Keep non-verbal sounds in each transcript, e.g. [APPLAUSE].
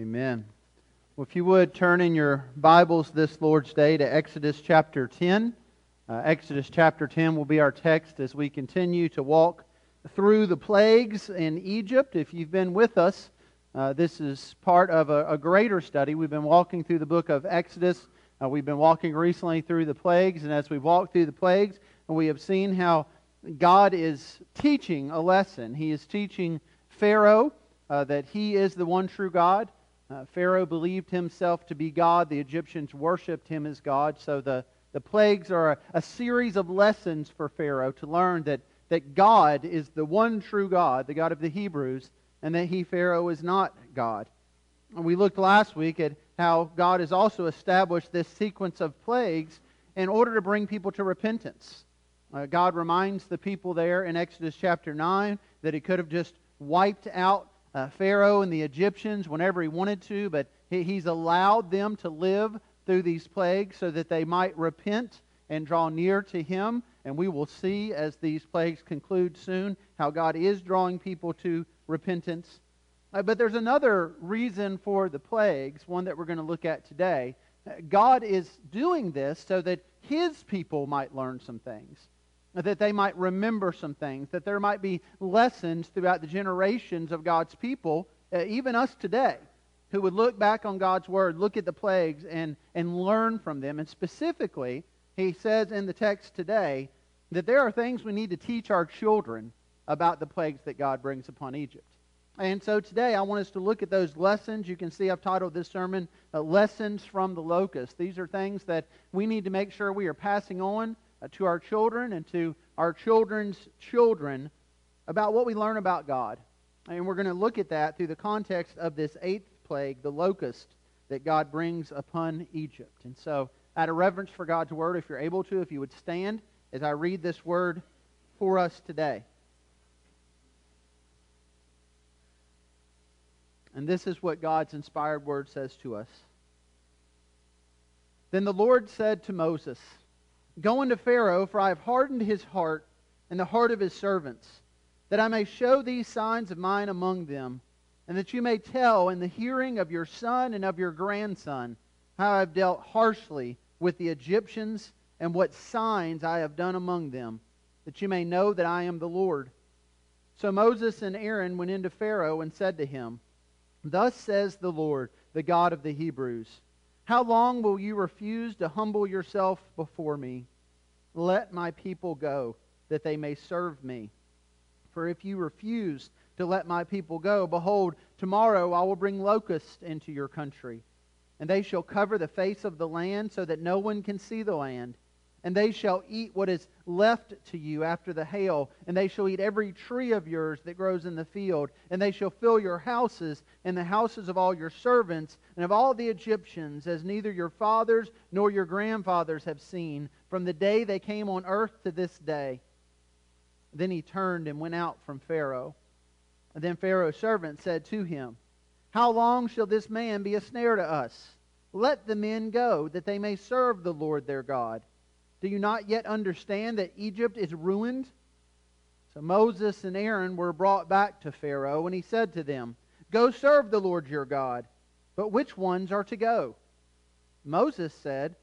Amen. Well, if you would turn in your Bibles this Lord's Day to Exodus chapter 10. Uh, Exodus chapter 10 will be our text as we continue to walk through the plagues in Egypt. If you've been with us, uh, this is part of a, a, greater study. We've been walking through the book of Exodus. Uh, we've been walking recently through the plagues, and as we've walked through the plagues, we have seen how God is teaching a lesson. He is teaching Pharaoh uh, that he is the one true God. Uh, Pharaoh believed himself to be God. The Egyptians worshiped him as God. So the, the plagues are a, a series of lessons for Pharaoh to learn that, that God is the one true God, the God of the Hebrews, and that he, Pharaoh, is not God. And we looked last week at how God has also established this sequence of plagues in order to bring people to repentance. Uh, God reminds the people there in Exodus chapter 9 that he could have just wiped out uh, Pharaoh and the Egyptians whenever he wanted to, but he, he's allowed them to live through these plagues so that they might repent and draw near to him. And we will see as these plagues conclude soon how God is drawing people to repentance. Uh, but there's another reason for the plagues, one that we're going to look at today. Uh, God is doing this so that his people might learn some things that they might remember some things, that there might be lessons throughout the generations of God's people, uh, even us today, who would look back on God's word, look at the plagues, and, and learn from them. And specifically, he says in the text today that there are things we need to teach our children about the plagues that God brings upon Egypt. And so today I want us to look at those lessons. You can see I've titled this sermon uh, Lessons from the Locust. These are things that we need to make sure we are passing on Uh, to our children and to our children's children about what we learn about God. And we're going to look at that through the context of this eighth plague, the locust that God brings upon Egypt. And so, out of reverence for God's word, if you're able to, if you would stand as I read this word for us today. And this is what God's inspired word says to us. Then the Lord said to Moses, Go unto Pharaoh, for I have hardened his heart and the heart of his servants, that I may show these signs of mine among them, and that you may tell in the hearing of your son and of your grandson how I have dealt harshly with the Egyptians and what signs I have done among them, that you may know that I am the Lord. So Moses and Aaron went into Pharaoh and said to him, Thus says the Lord, the God of the Hebrews. How long will you refuse to humble yourself before me? Let my people go, that they may serve me. For if you refuse to let my people go, behold, tomorrow I will bring locusts into your country, and they shall cover the face of the land so that no one can see the land and they shall eat what is left to you after the hail, and they shall eat every tree of yours that grows in the field, and they shall fill your houses and the houses of all your servants and of all the Egyptians, as neither your fathers nor your grandfathers have seen, from the day they came on earth to this day. Then he turned and went out from Pharaoh. And then Pharaoh's servant said to him, How long shall this man be a snare to us? Let the men go, that they may serve the Lord their God. Do you not yet understand that Egypt is ruined? So Moses and Aaron were brought back to Pharaoh, and he said to them, Go serve the Lord your God. But which ones are to go? Moses said,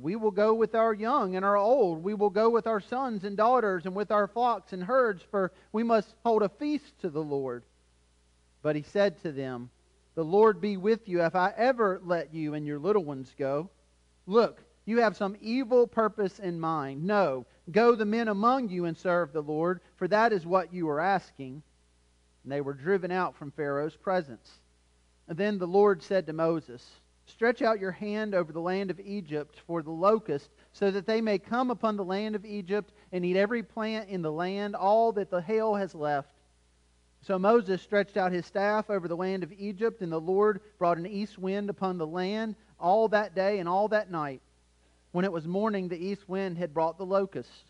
We will go with our young and our old. We will go with our sons and daughters and with our flocks and herds, for we must hold a feast to the Lord. But he said to them, The Lord be with you if I ever let you and your little ones go. Look, you have some evil purpose in mind. No, go the men among you and serve the Lord, for that is what you are asking. And they were driven out from Pharaoh's presence. And then the Lord said to Moses, Stretch out your hand over the land of Egypt for the locust, so that they may come upon the land of Egypt and eat every plant in the land, all that the hail has left. So Moses stretched out his staff over the land of Egypt, and the Lord brought an east wind upon the land all that day and all that night. When it was morning, the east wind had brought the locusts.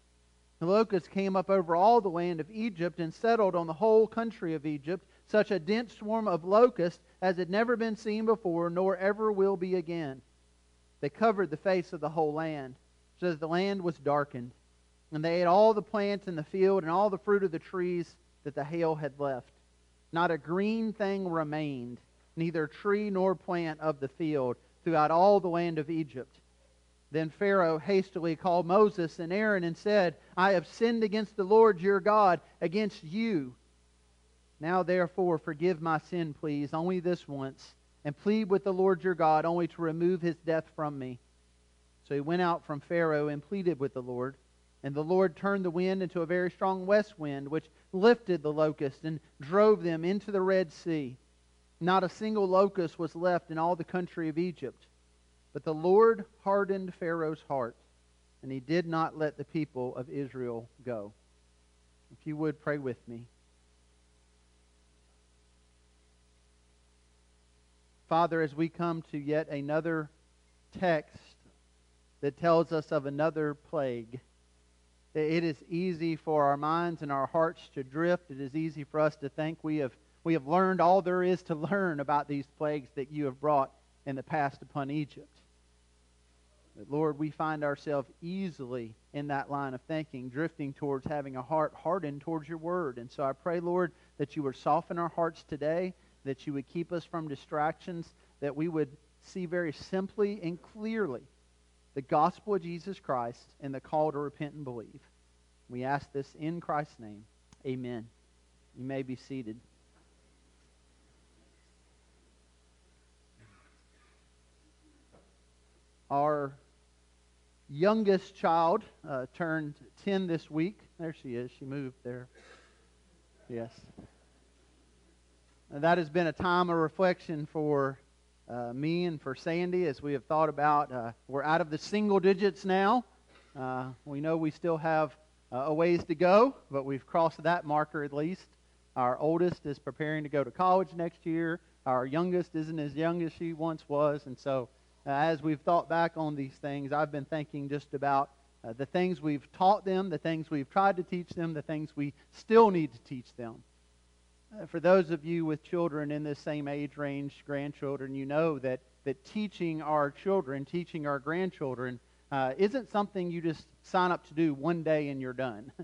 The locusts came up over all the land of Egypt and settled on the whole country of Egypt, such a dense swarm of locusts as had never been seen before, nor ever will be again. They covered the face of the whole land, so that the land was darkened. And they ate all the plants in the field and all the fruit of the trees that the hail had left. Not a green thing remained neither tree nor plant of the field throughout all the land of Egypt. Then Pharaoh hastily called Moses and Aaron and said, I have sinned against the Lord your God, against you. Now therefore forgive my sin, please, only this once, and plead with the Lord your God only to remove his death from me. So he went out from Pharaoh and pleaded with the Lord. And the Lord turned the wind into a very strong west wind, which lifted the locusts and drove them into the Red Sea. Not a single locust was left in all the country of Egypt. But the Lord hardened Pharaoh's heart, and he did not let the people of Israel go. If you would pray with me. Father, as we come to yet another text that tells us of another plague, it is easy for our minds and our hearts to drift. It is easy for us to think we have, we have learned all there is to learn about these plagues that you have brought in the past upon Egypt. But Lord, we find ourselves easily in that line of thinking, drifting towards having a heart hardened towards your word. And so I pray, Lord, that you would soften our hearts today, that you would keep us from distractions, that we would see very simply and clearly the gospel of Jesus Christ and the call to repent and believe. We ask this in Christ's name. Amen. You may be seated. Our youngest child uh, turned 10 this week. There she is. She moved there. Yes. And that has been a time of reflection for uh, me and for Sandy as we have thought about. Uh, we're out of the single digits now. Uh, we know we still have uh, a ways to go, but we've crossed that marker at least. Our oldest is preparing to go to college next year. Our youngest isn't as young as she once was. And so, as we've thought back on these things, I've been thinking just about uh, the things we've taught them, the things we've tried to teach them, the things we still need to teach them. Uh, for those of you with children in this same age range, grandchildren, you know that, that teaching our children, teaching our grandchildren, uh, isn't something you just sign up to do one day and you're done. [LAUGHS]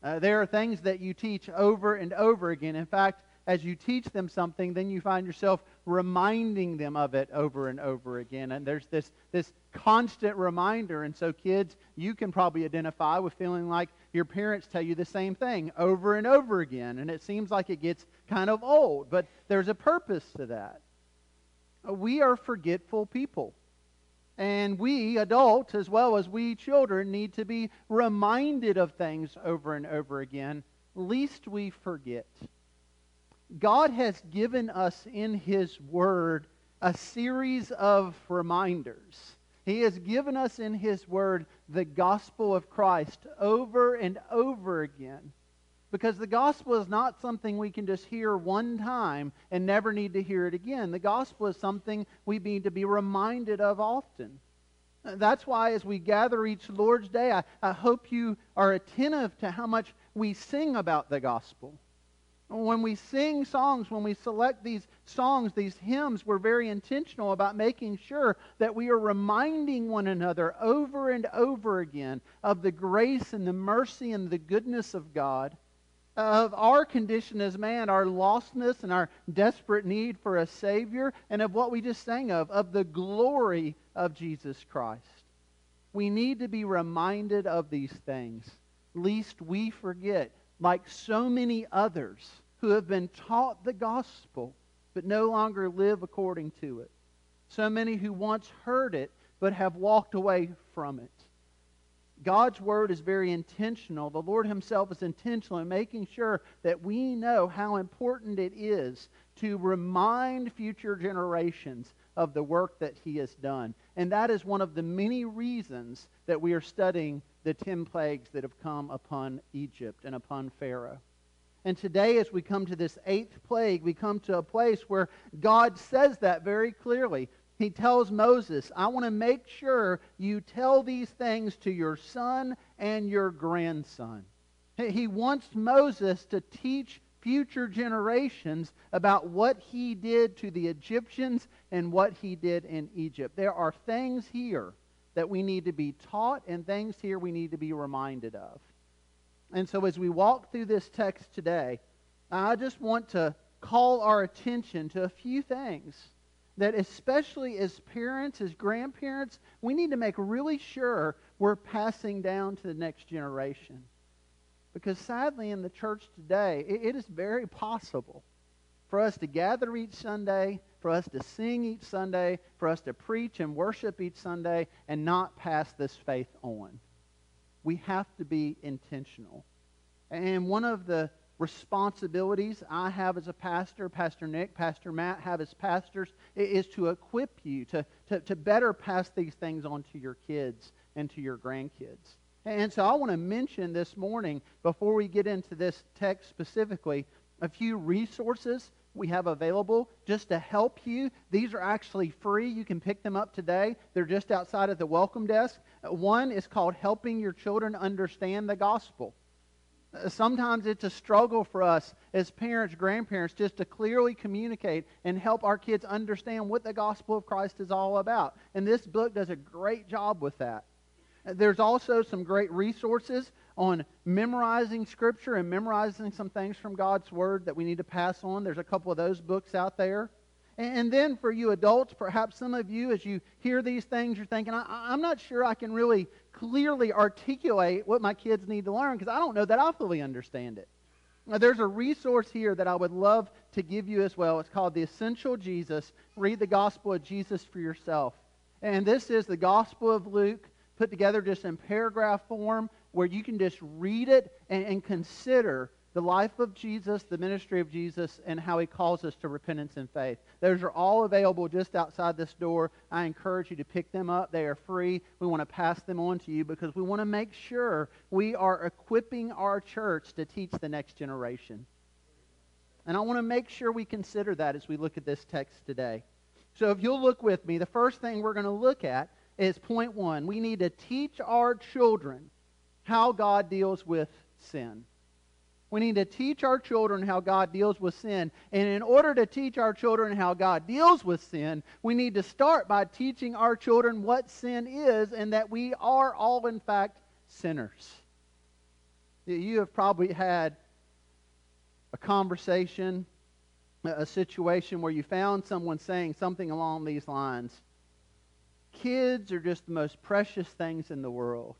Uh, there are things that you teach over and over again. In fact, as you teach them something, then you find yourself reminding them of it over and over again. And there's this, this constant reminder. And so, kids, you can probably identify with feeling like your parents tell you the same thing over and over again. And it seems like it gets kind of old, but there's a purpose to that. We are forgetful people. And we, adults, as well as we children, need to be reminded of things over and over again, lest we forget. God has given us in His Word a series of reminders. He has given us in His Word the gospel of Christ over and over again. Because the gospel is not something we can just hear one time and never need to hear it again. The gospel is something we need to be reminded of often. That's why, as we gather each Lord's Day, I, I hope you are attentive to how much we sing about the gospel. When we sing songs, when we select these songs, these hymns, we're very intentional about making sure that we are reminding one another over and over again of the grace and the mercy and the goodness of God, of our condition as man, our lostness and our desperate need for a Savior, and of what we just sang of, of the glory of Jesus Christ. We need to be reminded of these things, lest we forget like so many others who have been taught the gospel but no longer live according to it. So many who once heard it but have walked away from it. God's word is very intentional. The Lord Himself is intentional in making sure that we know how important it is to remind future generations of the work that He has done. And that is one of the many reasons that we are studying the ten plagues that have come upon Egypt and upon Pharaoh. And today, as we come to this eighth plague, we come to a place where God says that very clearly. He tells Moses, I want to make sure you tell these things to your son and your grandson. He wants Moses to teach future generations about what he did to the Egyptians and what he did in Egypt. There are things here that we need to be taught and things here we need to be reminded of. And so as we walk through this text today, I just want to call our attention to a few things that, especially as parents, as grandparents, we need to make really sure we're passing down to the next generation. Because sadly, in the church today, it, is very possible for us to gather each Sunday, for us to sing each Sunday, for us to preach and worship each Sunday, and not pass this faith on. We have to be intentional. And one of the responsibilities I have as a pastor, Pastor Nick, Pastor Matt have as pastors, is to equip you to, to, to better pass these things on to your kids and to your grandkids. And so I want to mention this morning, before we get into this text specifically, a few resources we have available just to help you. These are actually free. You can pick them up today. They're just outside of the welcome desk. One is called Helping Your Children Understand the Gospel. Sometimes it's a struggle for us as parents, grandparents, just to clearly communicate and help our kids understand what the gospel of Christ is all about. And this book does a great job with that. There's also some great resources on memorizing Scripture and memorizing some things from God's Word that we need to pass on. There's a couple of those books out there. And then for you adults, perhaps some of you, as you hear these things, you're thinking, I, am not sure I can really clearly articulate what my kids need to learn because I don't know that I fully understand it. Now, there's a resource here that I would love to give you as well. It's called The Essential Jesus. Read the Gospel of Jesus for yourself. And this is the Gospel of Luke put together just in paragraph form where you can just read it and, and consider the life of Jesus, the ministry of Jesus, and how he calls us to repentance and faith. Those are all available just outside this door. I encourage you to pick them up. They are free. We want to pass them on to you because we want to make sure we are equipping our church to teach the next generation. And I want to make sure we consider that as we look at this text today. So if you'll look with me, the first thing we're going to look at is point one. We need to teach our children how God deals with sin. We need to teach our children how God deals with sin. And in order to teach our children how God deals with sin, we need to start by teaching our children what sin is and that we are all, in fact, sinners. You have probably had a conversation, a situation where you found someone saying something along these lines Kids are just the most precious things in the world.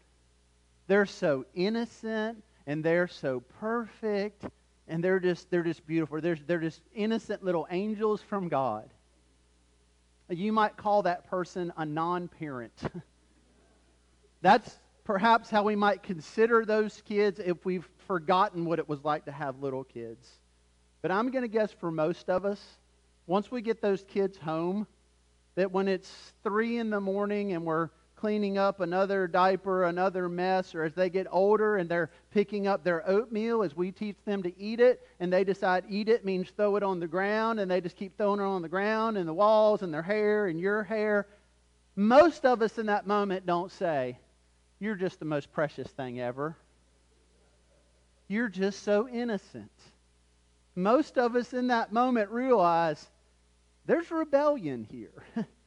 They're so innocent and they're so perfect and they're just they're just beautiful. They're, they're just innocent little angels from God. You might call that person a non-parent. [LAUGHS] That's perhaps how we might consider those kids if we've forgotten what it was like to have little kids. But I'm going to guess for most of us, once we get those kids home, that when it's 3 in the morning and we're cleaning up another diaper, another mess, or as they get older and they're picking up their oatmeal as we teach them to eat it, and they decide eat it means throw it on the ground, and they just keep throwing it on the ground and the walls and their hair and your hair. Most of us in that moment don't say, You're just the most precious thing ever. You're just so innocent. Most of us in that moment realize there's rebellion here. [LAUGHS]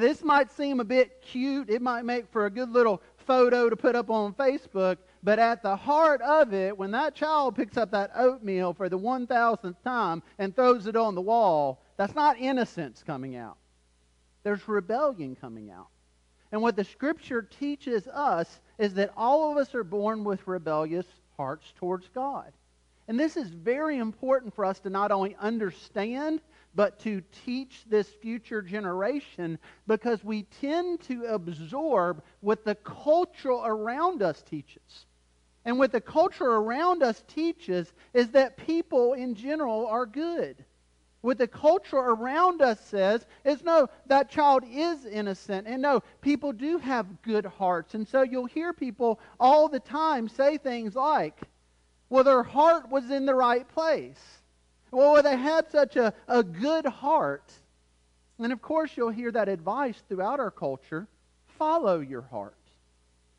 This might seem a bit cute. It might make for a good little photo to put up on Facebook. But at the heart of it, when that child picks up that oatmeal for the 1000th time and throws it on the wall, that's not innocence coming out. There's rebellion coming out. And what the scripture teaches us is that all of us are born with rebellious hearts towards God. And this is very important for us to not only understand, but to teach this future generation because we tend to absorb what the culture around us teaches. And what the culture around us teaches is that people in general are good. What the culture around us says is no, that child is innocent. And no, people do have good hearts. And so you'll hear people all the time say things like, well, their heart was in the right place. Well, they had such a, a good heart. And of course, you'll hear that advice throughout our culture follow your heart.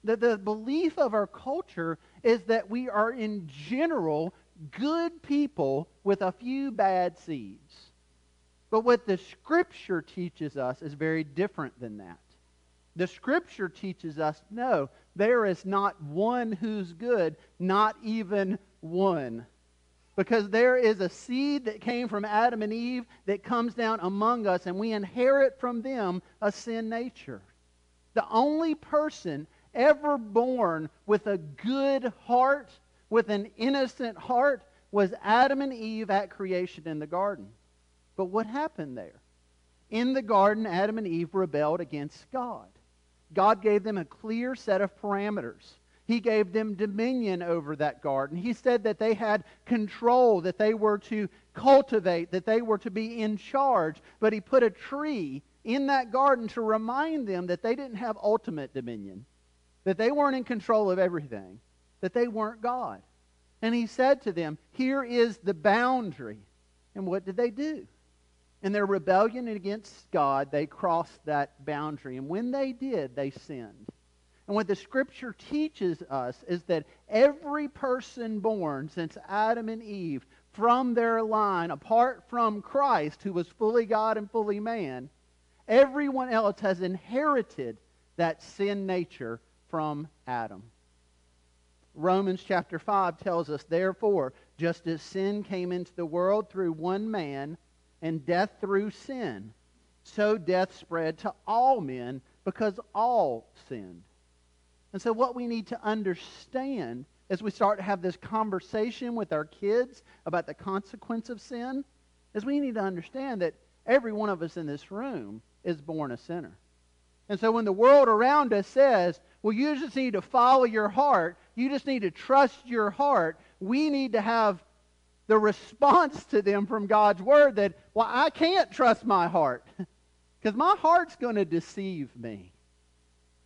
That the belief of our culture is that we are, in general, good people with a few bad seeds. But what the Scripture teaches us is very different than that. The Scripture teaches us no, there is not one who's good, not even one. Because there is a seed that came from Adam and Eve that comes down among us, and we inherit from them a sin nature. The only person ever born with a good heart, with an innocent heart, was Adam and Eve at creation in the garden. But what happened there? In the garden, Adam and Eve rebelled against God. God gave them a clear set of parameters. He gave them dominion over that garden. He said that they had control, that they were to cultivate, that they were to be in charge. But He put a tree in that garden to remind them that they didn't have ultimate dominion, that they weren't in control of everything, that they weren't God. And He said to them, Here is the boundary. And what did they do? In their rebellion against God, they crossed that boundary. And when they did, they sinned. And what the scripture teaches us is that every person born since Adam and Eve from their line, apart from Christ, who was fully God and fully man, everyone else has inherited that sin nature from Adam. Romans chapter 5 tells us, therefore, just as sin came into the world through one man, and death through sin, so death spread to all men because all sinned. And so, what we need to understand as we start to have this conversation with our kids about the consequence of sin is we need to understand that every one of us in this room is born a sinner. And so, when the world around us says, well, you just need to follow your heart, you just need to trust your heart, we need to have the response to them from God's word that, well, I can't trust my heart [LAUGHS] because my heart's going to deceive me.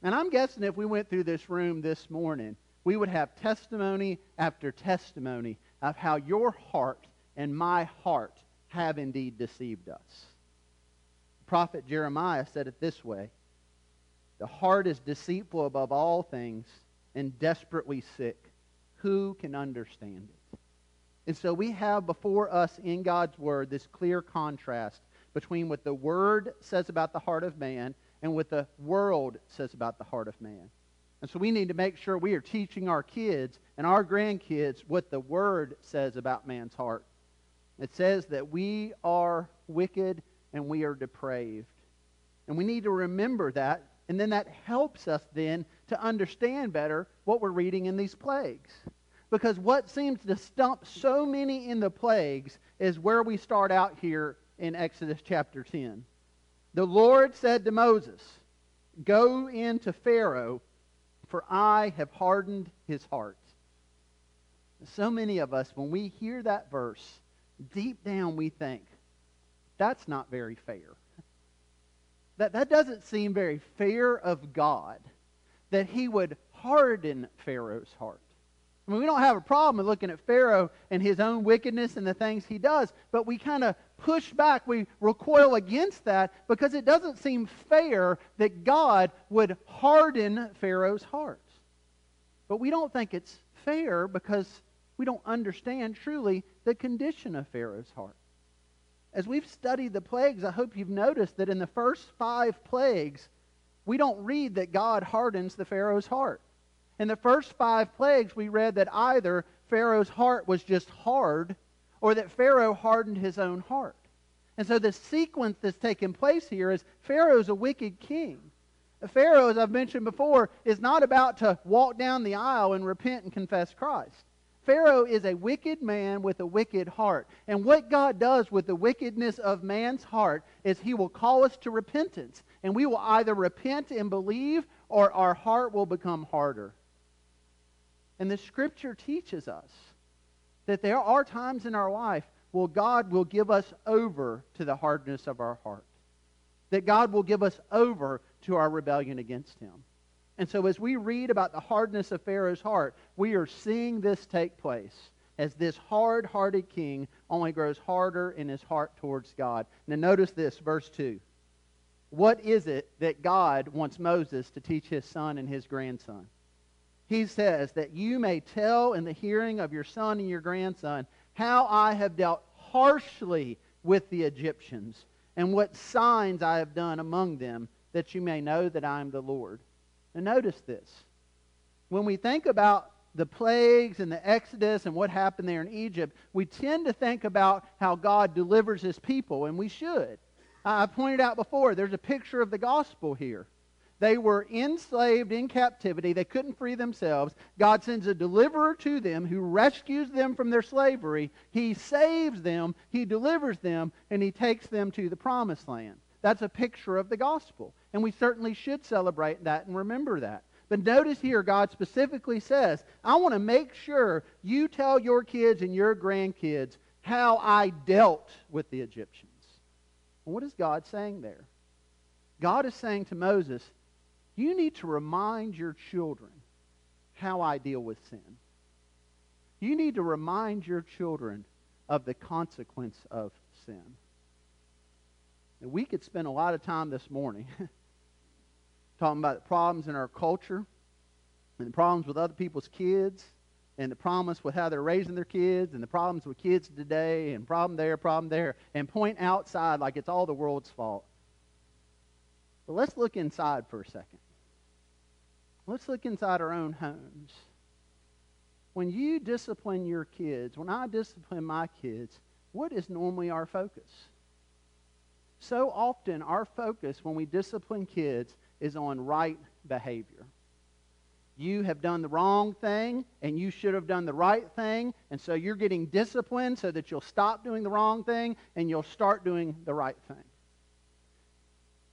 And I'm guessing if we went through this room this morning, we would have testimony after testimony of how your heart and my heart have indeed deceived us. Prophet Jeremiah said it this way The heart is deceitful above all things and desperately sick. Who can understand it? And so we have before us in God's Word this clear contrast between what the Word says about the heart of man and what the world says about the heart of man. And so we need to make sure we are teaching our kids and our grandkids what the Word says about man's heart. It says that we are wicked and we are depraved. And we need to remember that, and then that helps us then to understand better what we're reading in these plagues. Because what seems to stump so many in the plagues is where we start out here in Exodus chapter 10. The Lord said to Moses, Go in to Pharaoh, for I have hardened his heart. So many of us, when we hear that verse, deep down we think, that's not very fair. That, that doesn't seem very fair of God that he would harden Pharaoh's heart. I mean, we don't have a problem with looking at Pharaoh and his own wickedness and the things he does, but we kind of push back, we recoil against that because it doesn't seem fair that God would harden Pharaoh's heart. But we don't think it's fair because we don't understand truly the condition of Pharaoh's heart. As we've studied the plagues, I hope you've noticed that in the first five plagues, we don't read that God hardens the Pharaoh's heart. In the first five plagues, we read that either Pharaoh's heart was just hard or that Pharaoh hardened his own heart. And so the sequence that's taking place here is Pharaoh's a wicked king. Pharaoh, as I've mentioned before, is not about to walk down the aisle and repent and confess Christ. Pharaoh is a wicked man with a wicked heart. And what God does with the wickedness of man's heart is he will call us to repentance. And we will either repent and believe or our heart will become harder. And the scripture teaches us that there are times in our life where God will give us over to the hardness of our heart. That God will give us over to our rebellion against him. And so as we read about the hardness of Pharaoh's heart, we are seeing this take place as this hard-hearted king only grows harder in his heart towards God. Now notice this, verse 2. What is it that God wants Moses to teach his son and his grandson? He says that you may tell in the hearing of your son and your grandson how I have dealt harshly with the Egyptians and what signs I have done among them that you may know that I am the Lord. And notice this. When we think about the plagues and the Exodus and what happened there in Egypt, we tend to think about how God delivers his people, and we should. I pointed out before, there's a picture of the gospel here. They were enslaved in captivity. They couldn't free themselves. God sends a deliverer to them who rescues them from their slavery. He saves them, He delivers them, and He takes them to the promised land. That's a picture of the gospel. And we certainly should celebrate that and remember that. But notice here, God specifically says, I want to make sure you tell your kids and your grandkids how I dealt with the Egyptians. what is God saying there? God is saying to Moses, you need to remind your children how I deal with sin. You need to remind your children of the consequence of sin. And we could spend a lot of time this morning [LAUGHS] talking about the problems in our culture and the problems with other people's kids and the problems with how they're raising their kids and the problems with kids today and problem there, problem there, and point outside like it's all the world's fault. But let's look inside for a second. Let's look inside our own homes. When you discipline your kids, when I discipline my kids, what is normally our focus? So often, our focus when we discipline kids is on right behavior. You have done the wrong thing, and you should have done the right thing, and so you're getting disciplined so that you'll stop doing the wrong thing and you'll start doing the right thing.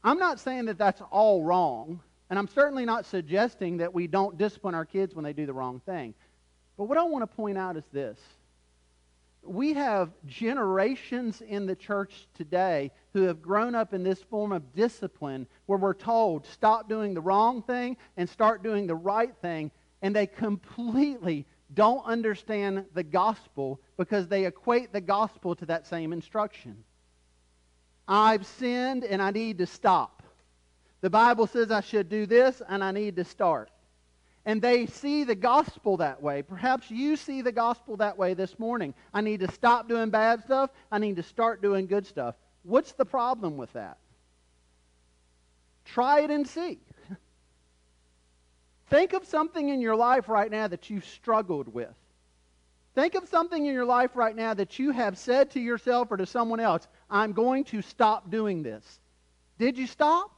I'm not saying that that's all wrong. And I'm certainly not suggesting that we don't discipline our kids when they do the wrong thing. But what I want to point out is this. We have generations in the church today who have grown up in this form of discipline where we're told, stop doing the wrong thing and start doing the right thing. And they completely don't understand the gospel because they equate the gospel to that same instruction. I've sinned and I need to stop. The Bible says I should do this and I need to start. And they see the gospel that way. Perhaps you see the gospel that way this morning. I need to stop doing bad stuff. I need to start doing good stuff. What's the problem with that? Try it and see. [LAUGHS] Think of something in your life right now that you've struggled with. Think of something in your life right now that you have said to yourself or to someone else, I'm going to stop doing this. Did you stop?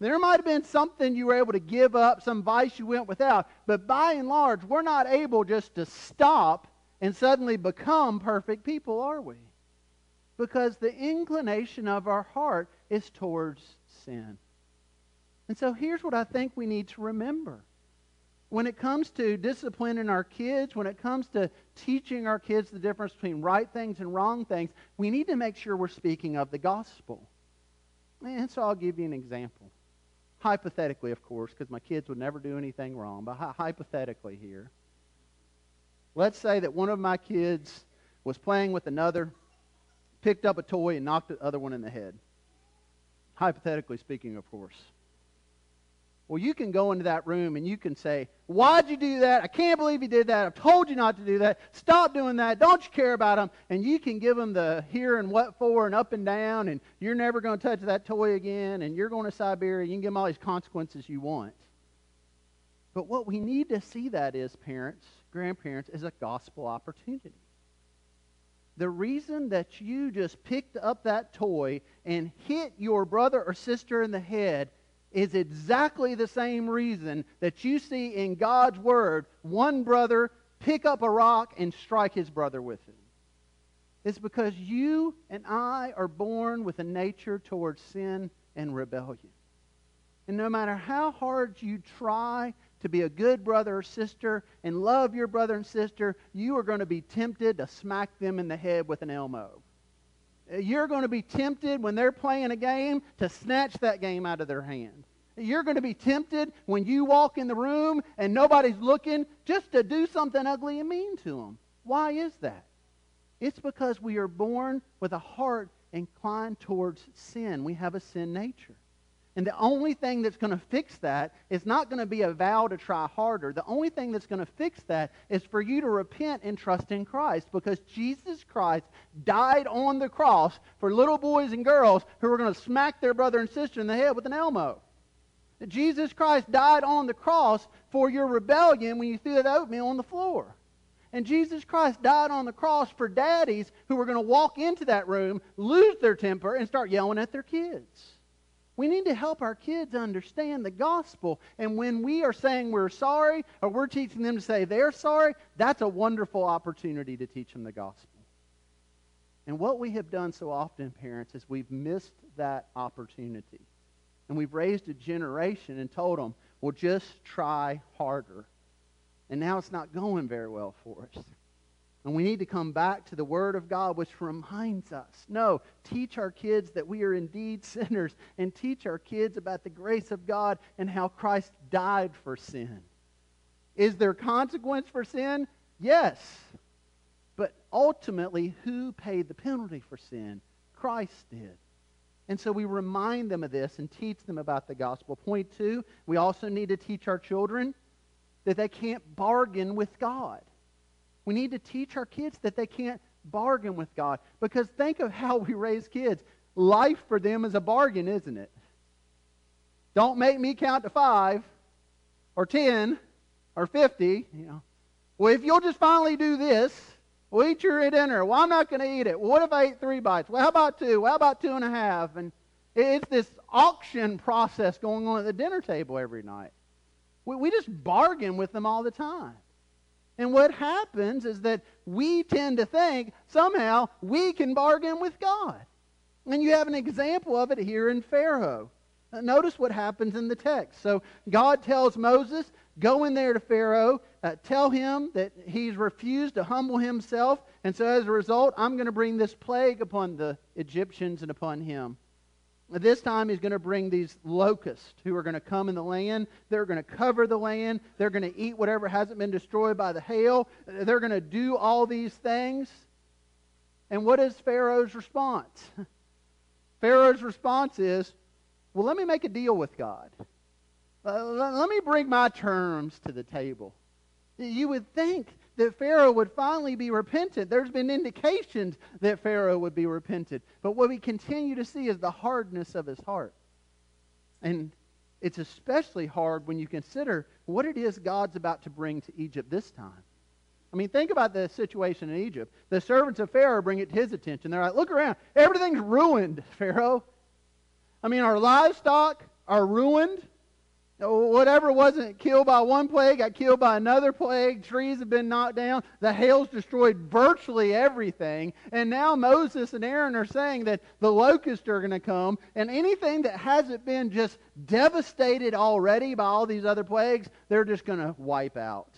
There might have been something you were able to give up, some vice you went without, but by and large, we're not able just to stop and suddenly become perfect people, are we? Because the inclination of our heart is towards sin. And so here's what I think we need to remember. When it comes to disciplining our kids, when it comes to teaching our kids the difference between right things and wrong things, we need to make sure we're speaking of the gospel. And so I'll give you an example hypothetically, of course, because my kids would never do anything wrong, but hypothetically here. Let's say that one of my kids was playing with another, picked up a toy, and knocked the other one in the head. Hypothetically speaking, of course. Well, you can go into that room and you can say, Why'd you do that? I can't believe you did that. I've told you not to do that. Stop doing that. Don't you care about them? And you can give them the here and what for and up and down, and you're never going to touch that toy again, and you're going to Siberia. You can give them all these consequences you want. But what we need to see that is, parents, grandparents, is a gospel opportunity. The reason that you just picked up that toy and hit your brother or sister in the head is exactly the same reason that you see in God's Word one brother pick up a rock and strike his brother with it. It's because you and I are born with a nature towards sin and rebellion. And no matter how hard you try to be a good brother or sister and love your brother and sister, you are going to be tempted to smack them in the head with an Elmo. You're going to be tempted when they're playing a game to snatch that game out of their hand. You're going to be tempted when you walk in the room and nobody's looking just to do something ugly and mean to them. Why is that? It's because we are born with a heart inclined towards sin. We have a sin nature. And the only thing that's going to fix that is not going to be a vow to try harder. The only thing that's going to fix that is for you to repent and trust in Christ because Jesus Christ died on the cross for little boys and girls who were going to smack their brother and sister in the head with an Elmo. Jesus Christ died on the cross for your rebellion when you threw that oatmeal on the floor. And Jesus Christ died on the cross for daddies who were going to walk into that room, lose their temper, and start yelling at their kids. We need to help our kids understand the gospel. And when we are saying we're sorry or we're teaching them to say they're sorry, that's a wonderful opportunity to teach them the gospel. And what we have done so often, parents, is we've missed that opportunity. And we've raised a generation and told them, well, just try harder. And now it's not going very well for us. And we need to come back to the Word of God, which reminds us no, teach our kids that we are indeed [LAUGHS] sinners, and teach our kids about the grace of God and how Christ died for sin. Is there consequence for sin? Yes. But ultimately, who paid the penalty for sin? Christ did. And so we remind them of this and teach them about the gospel. Point two, we also need to teach our children that they can't bargain with God. We need to teach our kids that they can't bargain with God. Because think of how we raise kids. Life for them is a bargain, isn't it? Don't make me count to five or ten or fifty. You know. Well, if you'll just finally do this, we'll eat your dinner. Well, I'm not going to eat it. Well, what if I ate three bites? Well, how about two? Well, how about two and a half? And it's this auction process going on at the dinner table every night. We, we just bargain with them all the time. And what happens is that we tend to think somehow we can bargain with God. And you have an example of it here in Pharaoh. Notice what happens in the text. So God tells Moses, Go in there to Pharaoh, uh, tell him that he's refused to humble himself, and so as a result, I'm going to bring this plague upon the Egyptians and upon him. This time he's going to bring these locusts who are going to come in the land. They're going to cover the land. They're going to eat whatever hasn't been destroyed by the hail. They're going to do all these things. And what is Pharaoh's response? [LAUGHS] Pharaoh's response is, well, let me make a deal with God. Uh, let me bring my terms to the table. You would think that Pharaoh would finally be repentant. There's been indications that Pharaoh would be repentant. But what we continue to see is the hardness of his heart. And it's especially hard when you consider what it is God's about to bring to Egypt this time. I mean, think about the situation in Egypt. The servants of Pharaoh bring it to his attention. They're like, look around. Everything's ruined, [LAUGHS] Pharaoh. I mean, our livestock are ruined. Whatever wasn't killed by one plague got killed by another plague. Trees have been knocked down. The hail's destroyed virtually everything. And now Moses and Aaron are saying that the locusts are going to come. And anything that hasn't been just devastated already by all these other plagues, they're just going to wipe out.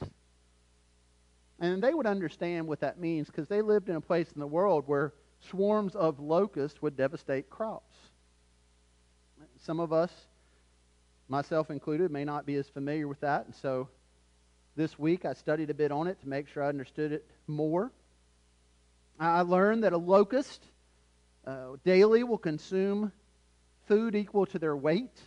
And they would understand what that means because they lived in a place in the world where swarms of locusts would devastate crops. Some of us myself included, may not be as familiar with that. And so this week I studied a bit on it to make sure I understood it more. I learned that a locust uh, daily will consume food equal to their weight.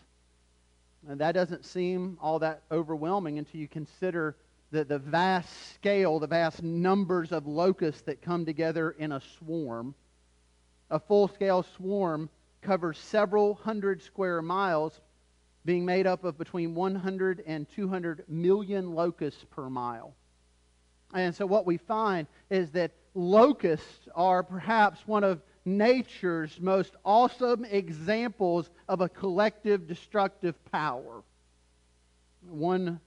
And that doesn't seem all that overwhelming until you consider the, the vast scale, the vast numbers of locusts that come together in a swarm. A full scale swarm covers several hundred square miles being made up of between 100 and 200 million locusts per mile. And so what we find is that locusts are perhaps one of nature's most awesome examples of a collective destructive power. One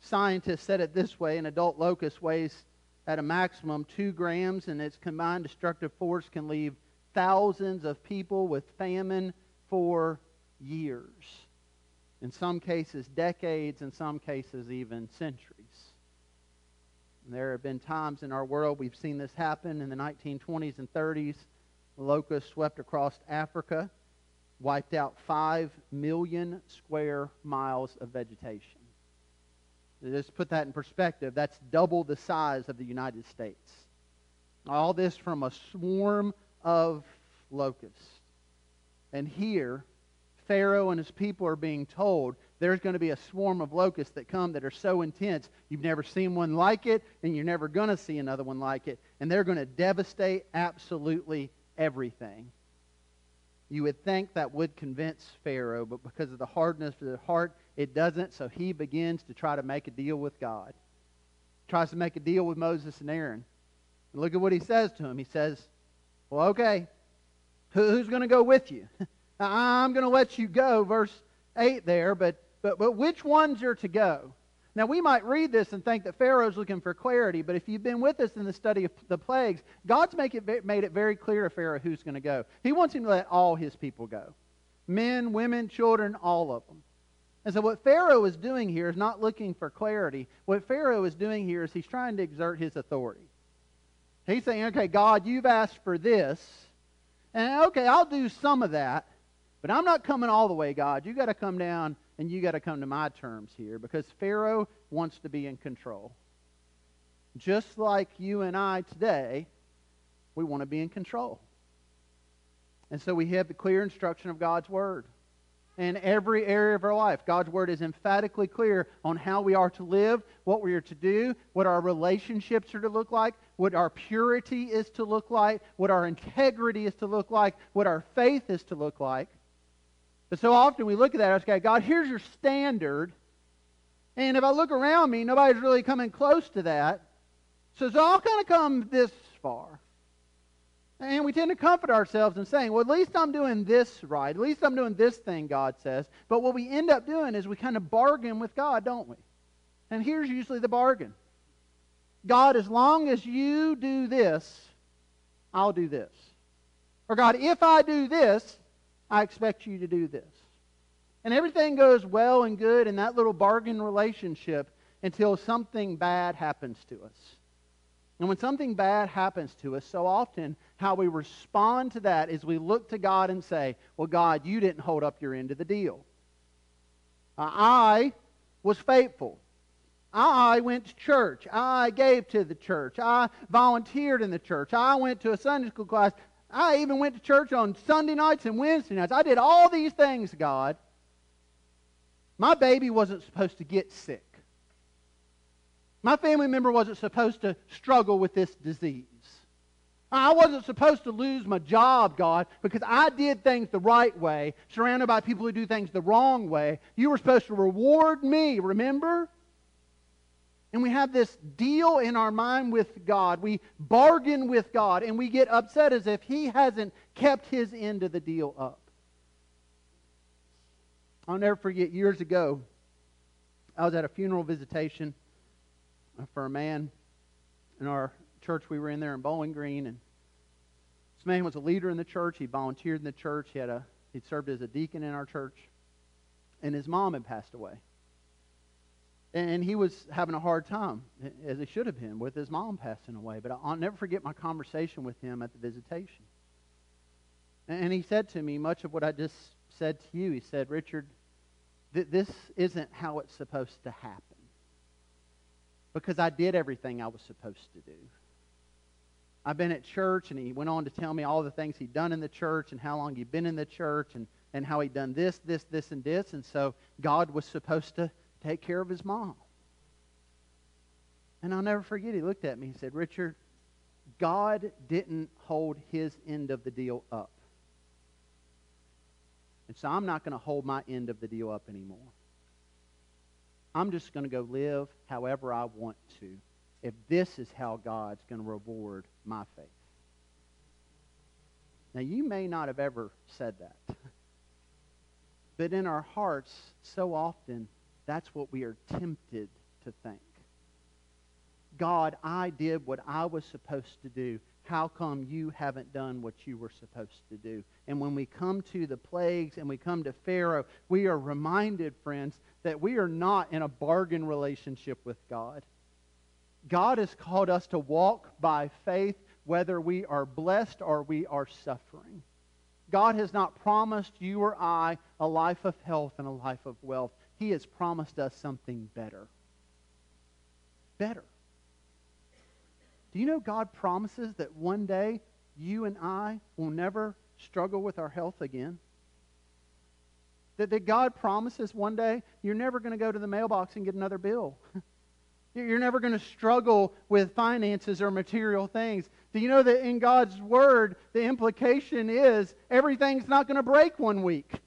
scientist said it this way an adult locust weighs at a maximum two grams, and its combined destructive force can leave thousands of people with famine for years in some cases decades, in some cases even centuries. And there have been times in our world we've seen this happen in the 1920s and 30s. Locusts swept across Africa, wiped out 5 million square miles of vegetation. Just put that in perspective, that's double the size of the United States. All this from a swarm of locusts. And here, Pharaoh and his people are being told there's going to be a swarm of locusts that come that are so intense you've never seen one like it and you're never going to see another one like it and they're going to devastate absolutely everything You would think that would convince Pharaoh, but because of the hardness of the heart, it doesn't. So he begins to try to make a deal with God. Tries to make a deal with Moses and Aaron. And look at what he says to him. He says, Well, okay, who's going to go with you? [LAUGHS] I'm going to let you go, verse 8 there, but, but, but which ones are to go? Now, we might read this and think that Pharaoh's looking for clarity, but if you've been with us in the study of the plagues, God's make it, made it very clear to Pharaoh who's going to go. He wants him to let all his people go men, women, children, all of them. And so, what Pharaoh is doing here is not looking for clarity. What Pharaoh is doing here is he's trying to exert his authority. He's saying, okay, God, you've asked for this. And okay, I'll do some of that, but I'm not coming all the way, God. you got to come down and you got to come to my terms here because Pharaoh wants to be in control. Just like you and I today, we want to be in control. And so we have the clear instruction of God's Word. In every area of our life, God's Word is emphatically clear on how we are to live, what we are to do, what our relationships are to look like, what our purity is to look like, what our integrity is to look like, what our faith is to look like. But so often we look at that and say, God, here's your standard. And if I look around me, nobody's really coming close to that. So, it's all kind of come this far. And we tend to comfort ourselves in saying, well, at least I'm doing this right. At least I'm doing this thing, God says. But what we end up doing is we kind of bargain with God, don't we? And here's usually the bargain God, as long as you do this, I'll do this. Or God, if I do this, I expect you to do this. And everything goes well and good in that little bargain relationship until something bad happens to us. And when something bad happens to us, so often how we respond to that is we look to God and say, Well, God, you didn't hold up your end of the deal. I was faithful. I went to church. I gave to the church. I volunteered in the church. I went to a Sunday school class. I even went to church on Sunday nights and Wednesday nights. I did all these things, God. My baby wasn't supposed to get sick. My family member wasn't supposed to struggle with this disease. I wasn't supposed to lose my job, God, because I did things the right way, surrounded by people who do things the wrong way. You were supposed to reward me, remember? And we have this deal in our mind with God. We bargain with God, and we get upset as if He hasn't kept His end of the deal up. I'll never forget years ago, I was at a funeral visitation for a man in our church we were in there in Bowling Green, and this man was a leader in the church. He volunteered in the church. He had a he served as a deacon in our church, and his mom had passed away. And he was having a hard time, as he should have been, with his mom passing away. But I'll never forget my conversation with him at the visitation. And he said to me much of what I just said to you. He said, Richard, th- this isn't how it's supposed to happen. Because I did everything I was supposed to do. I've been at church, and he went on to tell me all the things he'd done in the church and how long he'd been in the church and, and how he'd done this, this, this, and this. And so God was supposed to take care of his mom. And I'll never forget, he looked at me and said, Richard, God didn't hold his end of the deal up. And so I'm not going to hold my end of the deal up anymore. I'm just going to go live however I want to if this is how God's going to reward my faith. Now, you may not have ever said that. [LAUGHS] But in our hearts, so often, that's what we are tempted to think. God, I did what I was supposed to do. How come you haven't done what you were supposed to do? And when we come to the plagues and we come to Pharaoh, we are reminded, friends, that we are not in a bargain relationship with God. God has called us to walk by faith whether we are blessed or we are suffering. God has not promised you or I a life of health and a life of wealth. He has promised us something better. Better. Do you know God promises that one day you and I will never struggle with our health again? That, that God promises one day you're never going to go to the mailbox and get another bill. [LAUGHS] You're never going to struggle with finances or material things. Do you know that in God's Word, the implication is everything's not going to break one week?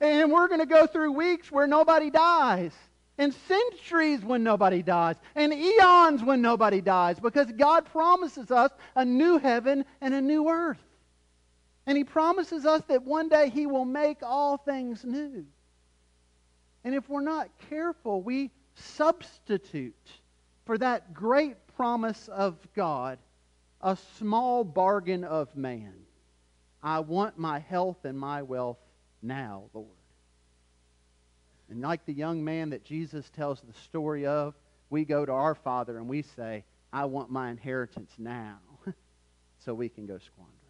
And we're going to go through weeks where nobody dies, and centuries when nobody dies, and eons when nobody dies, because God promises us a new heaven and a new earth. And He promises us that one day He will make all things new. And if we're not careful, we substitute for that great promise of God a small bargain of man. I want my health and my wealth now, Lord. And like the young man that Jesus tells the story of, we go to our Father and we say, I want my inheritance now, [LAUGHS] so we can go squander it.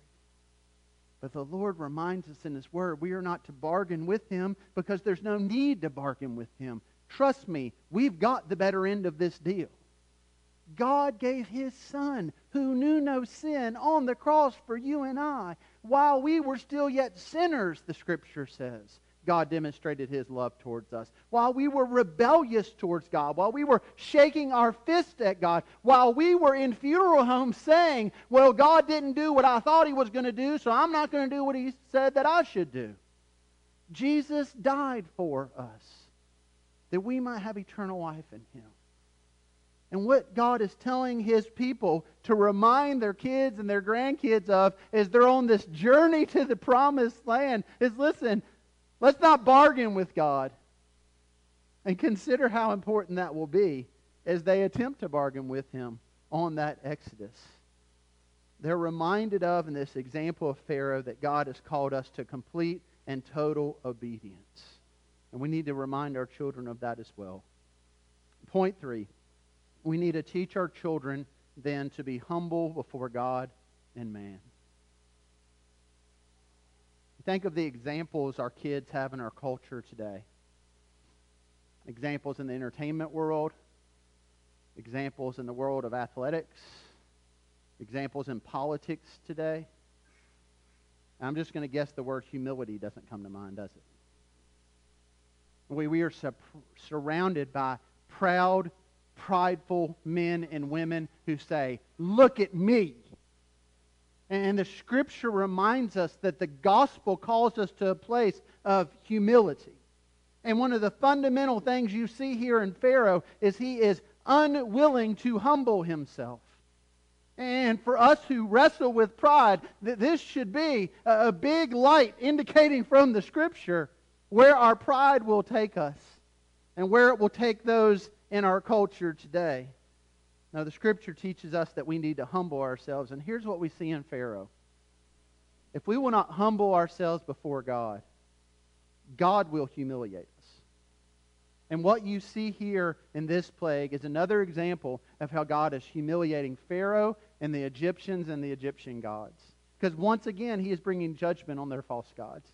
But the Lord reminds us in His Word we are not to bargain with Him because there's no need to bargain with Him. Trust me, we've got the better end of this deal. God gave His Son, who knew no sin, on the cross for you and I. While we were still yet sinners, the Scripture says, God demonstrated His love towards us. While we were rebellious towards God, while we were shaking our fist at God, while we were in funeral homes saying, Well, God didn't do what I thought He was going to do, so I'm not going to do what He said that I should do. Jesus died for us that we might have eternal life in Him. And what God is telling his people to remind their kids and their grandkids of as they're on this journey to the promised land is listen, let's not bargain with God. And consider how important that will be as they attempt to bargain with him on that Exodus. They're reminded of in this example of Pharaoh that God has called us to complete and total obedience. And we need to remind our children of that as well. Point three we need to teach our children then to be humble before God and man. Think of the examples our kids have in our culture today. Examples in the entertainment world, examples in the world of athletics, examples in politics today. I'm just going to guess the word humility doesn't come to mind, does it? We, we are su- surrounded by proud, prideful men and women who say, Look at me. And the scripture reminds us that the gospel calls us to a place of humility. And one of the fundamental things you see here in Pharaoh is he is unwilling to humble himself. And for us who wrestle with pride, this should be a big light indicating from the scripture where our pride will take us and where it will take those in our culture today. Now, the scripture teaches us that we need to humble ourselves, and here's what we see in Pharaoh. If we will not humble ourselves before God, God will humiliate us. And what you see here in this plague is another example of how God is humiliating Pharaoh and the Egyptians and the Egyptian gods. Because once again, he is bringing judgment on their false gods.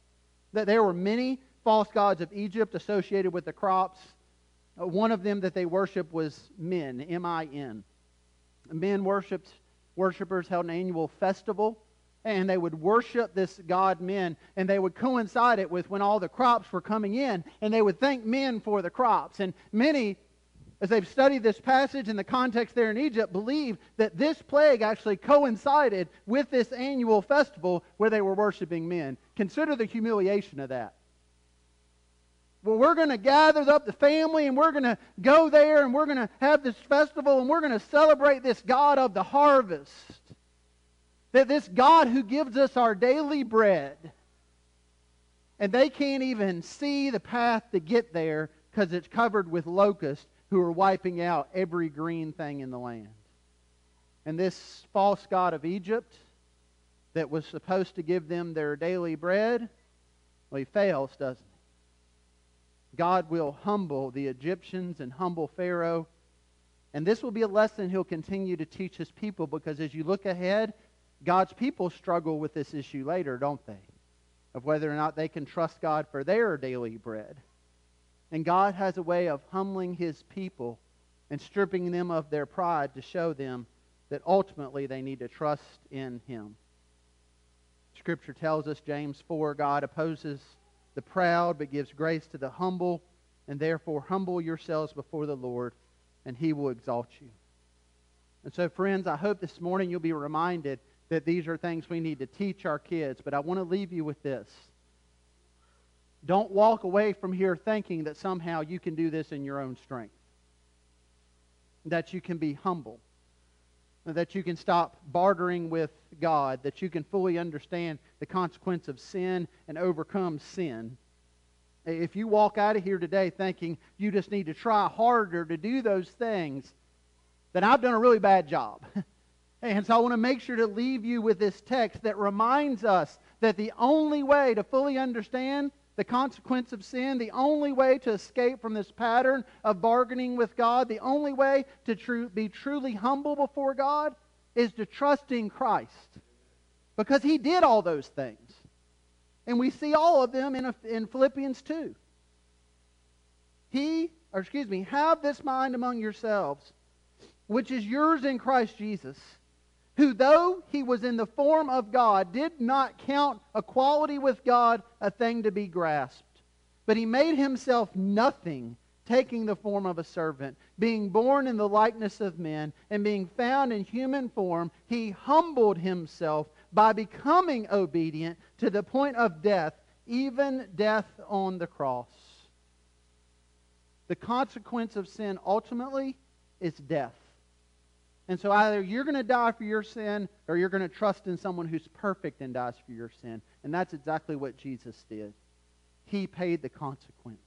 That there were many false gods of Egypt associated with the crops Uh, one of them that they worshiped was Min, M-I-N. Min worshipped, worshipers held an annual festival, and they would worship this god Min, and they would coincide it with when all the crops were coming in, and they would thank Min for the crops. And many, as they've studied this passage in the context there in Egypt, believe that this plague actually coincided with this annual festival where they were worshiping Min. Consider the humiliation of that. Well, we're going to gather up the family and we're going to go there and we're going to have this festival and we're going to celebrate this God of the harvest. That this God who gives us our daily bread. And they can't even see the path to get there because it's covered with locusts who are wiping out every green thing in the land. And this false God of Egypt that was supposed to give them their daily bread, well, he fails, doesn't he? God will humble the Egyptians and humble Pharaoh. And this will be a lesson he'll continue to teach his people because as you look ahead, God's people struggle with this issue later, don't they? Of whether or not they can trust God for their daily bread. And God has a way of humbling his people and stripping them of their pride to show them that ultimately they need to trust in him. Scripture tells us, James 4, God opposes the proud, but gives grace to the humble. And therefore, humble yourselves before the Lord, and he will exalt you. And so, friends, I hope this morning you'll be reminded that these are things we need to teach our kids. But I want to leave you with this. Don't walk away from here thinking that somehow you can do this in your own strength, that you can be humble, that you can stop bartering with God, that you can fully understand the consequence of sin and overcome sin. If you walk out of here today thinking you just need to try harder to do those things, then I've done a really bad job. [LAUGHS] and so I want to make sure to leave you with this text that reminds us that the only way to fully understand the consequence of sin, the only way to escape from this pattern of bargaining with God, the only way to be truly humble before God is to trust in Christ. Because he did all those things. And we see all of them in, a, in Philippians 2. He, or excuse me, have this mind among yourselves, which is yours in Christ Jesus who, though he was in the form of God, did not count equality with God a thing to be grasped. But he made himself nothing, taking the form of a servant. Being born in the likeness of men, and being found in human form, he humbled himself by becoming obedient to the point of death, even death on the cross. The consequence of sin ultimately is death. And so either you're going to die for your sin or you're going to trust in someone who's perfect and dies for your sin. And that's exactly what Jesus did. He paid the consequence.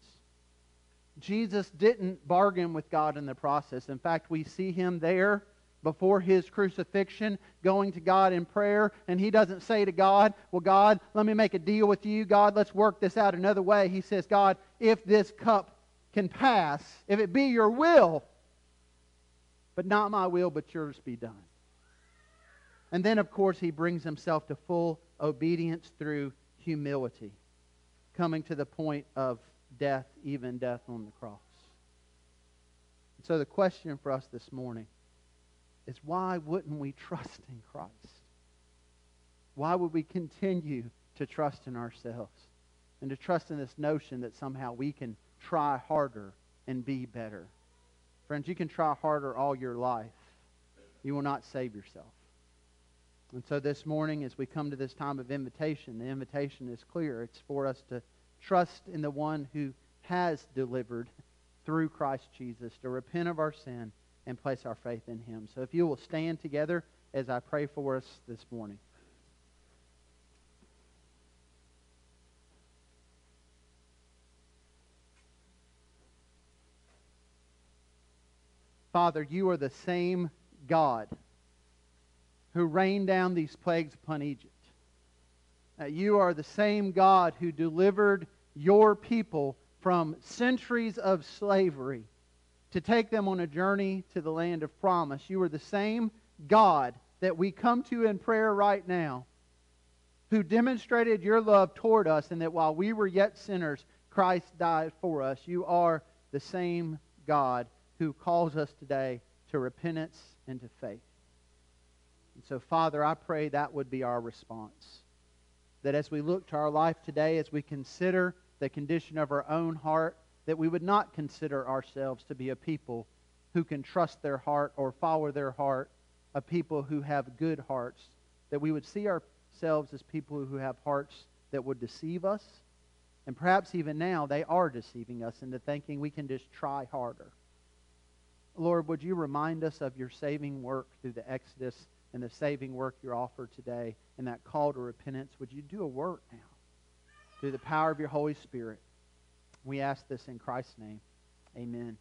Jesus didn't bargain with God in the process. In fact, we see him there before his crucifixion going to God in prayer, and he doesn't say to God, Well, God, let me make a deal with you. God, let's work this out another way. He says, God, if this cup can pass, if it be your will, but not my will, but yours be done. And then, of course, he brings himself to full obedience through humility, coming to the point of death, even death on the cross. And So, the question for us this morning is why wouldn't we trust in Christ? Why would we continue to trust in ourselves and to trust in this notion that somehow we can try harder and be better? Friends, you can try harder all your life. You will not save yourself. And so this morning, as we come to this time of invitation, the invitation is clear. It's for us to trust in the one who has delivered through Christ Jesus, to repent of our sin and place our faith in him. So if you will stand together as I pray for us this morning. Father, you are the same God who rained down these plagues upon Egypt. Uh, you are the same God who delivered your people from centuries of slavery to take them on a journey to the land of promise. You are the same God that we come to in prayer right now who demonstrated your love toward us and that while we were yet sinners, Christ died for us. You are the same God who calls us today to repentance and to faith. And so, Father, I pray that would be our response. That as we look to our life today, as we consider the condition of our own heart, that we would not consider ourselves to be a people who can trust their heart or follow their heart, a people who have good hearts, that we would see ourselves as people who have hearts that would deceive us. And perhaps even now they are deceiving us into thinking we can just try harder. Lord, would you remind us of your saving work through the Exodus and the saving work you offer today and that call to repentance? Would you do a work now through the power of your Holy Spirit? We ask this in Christ's name. Amen.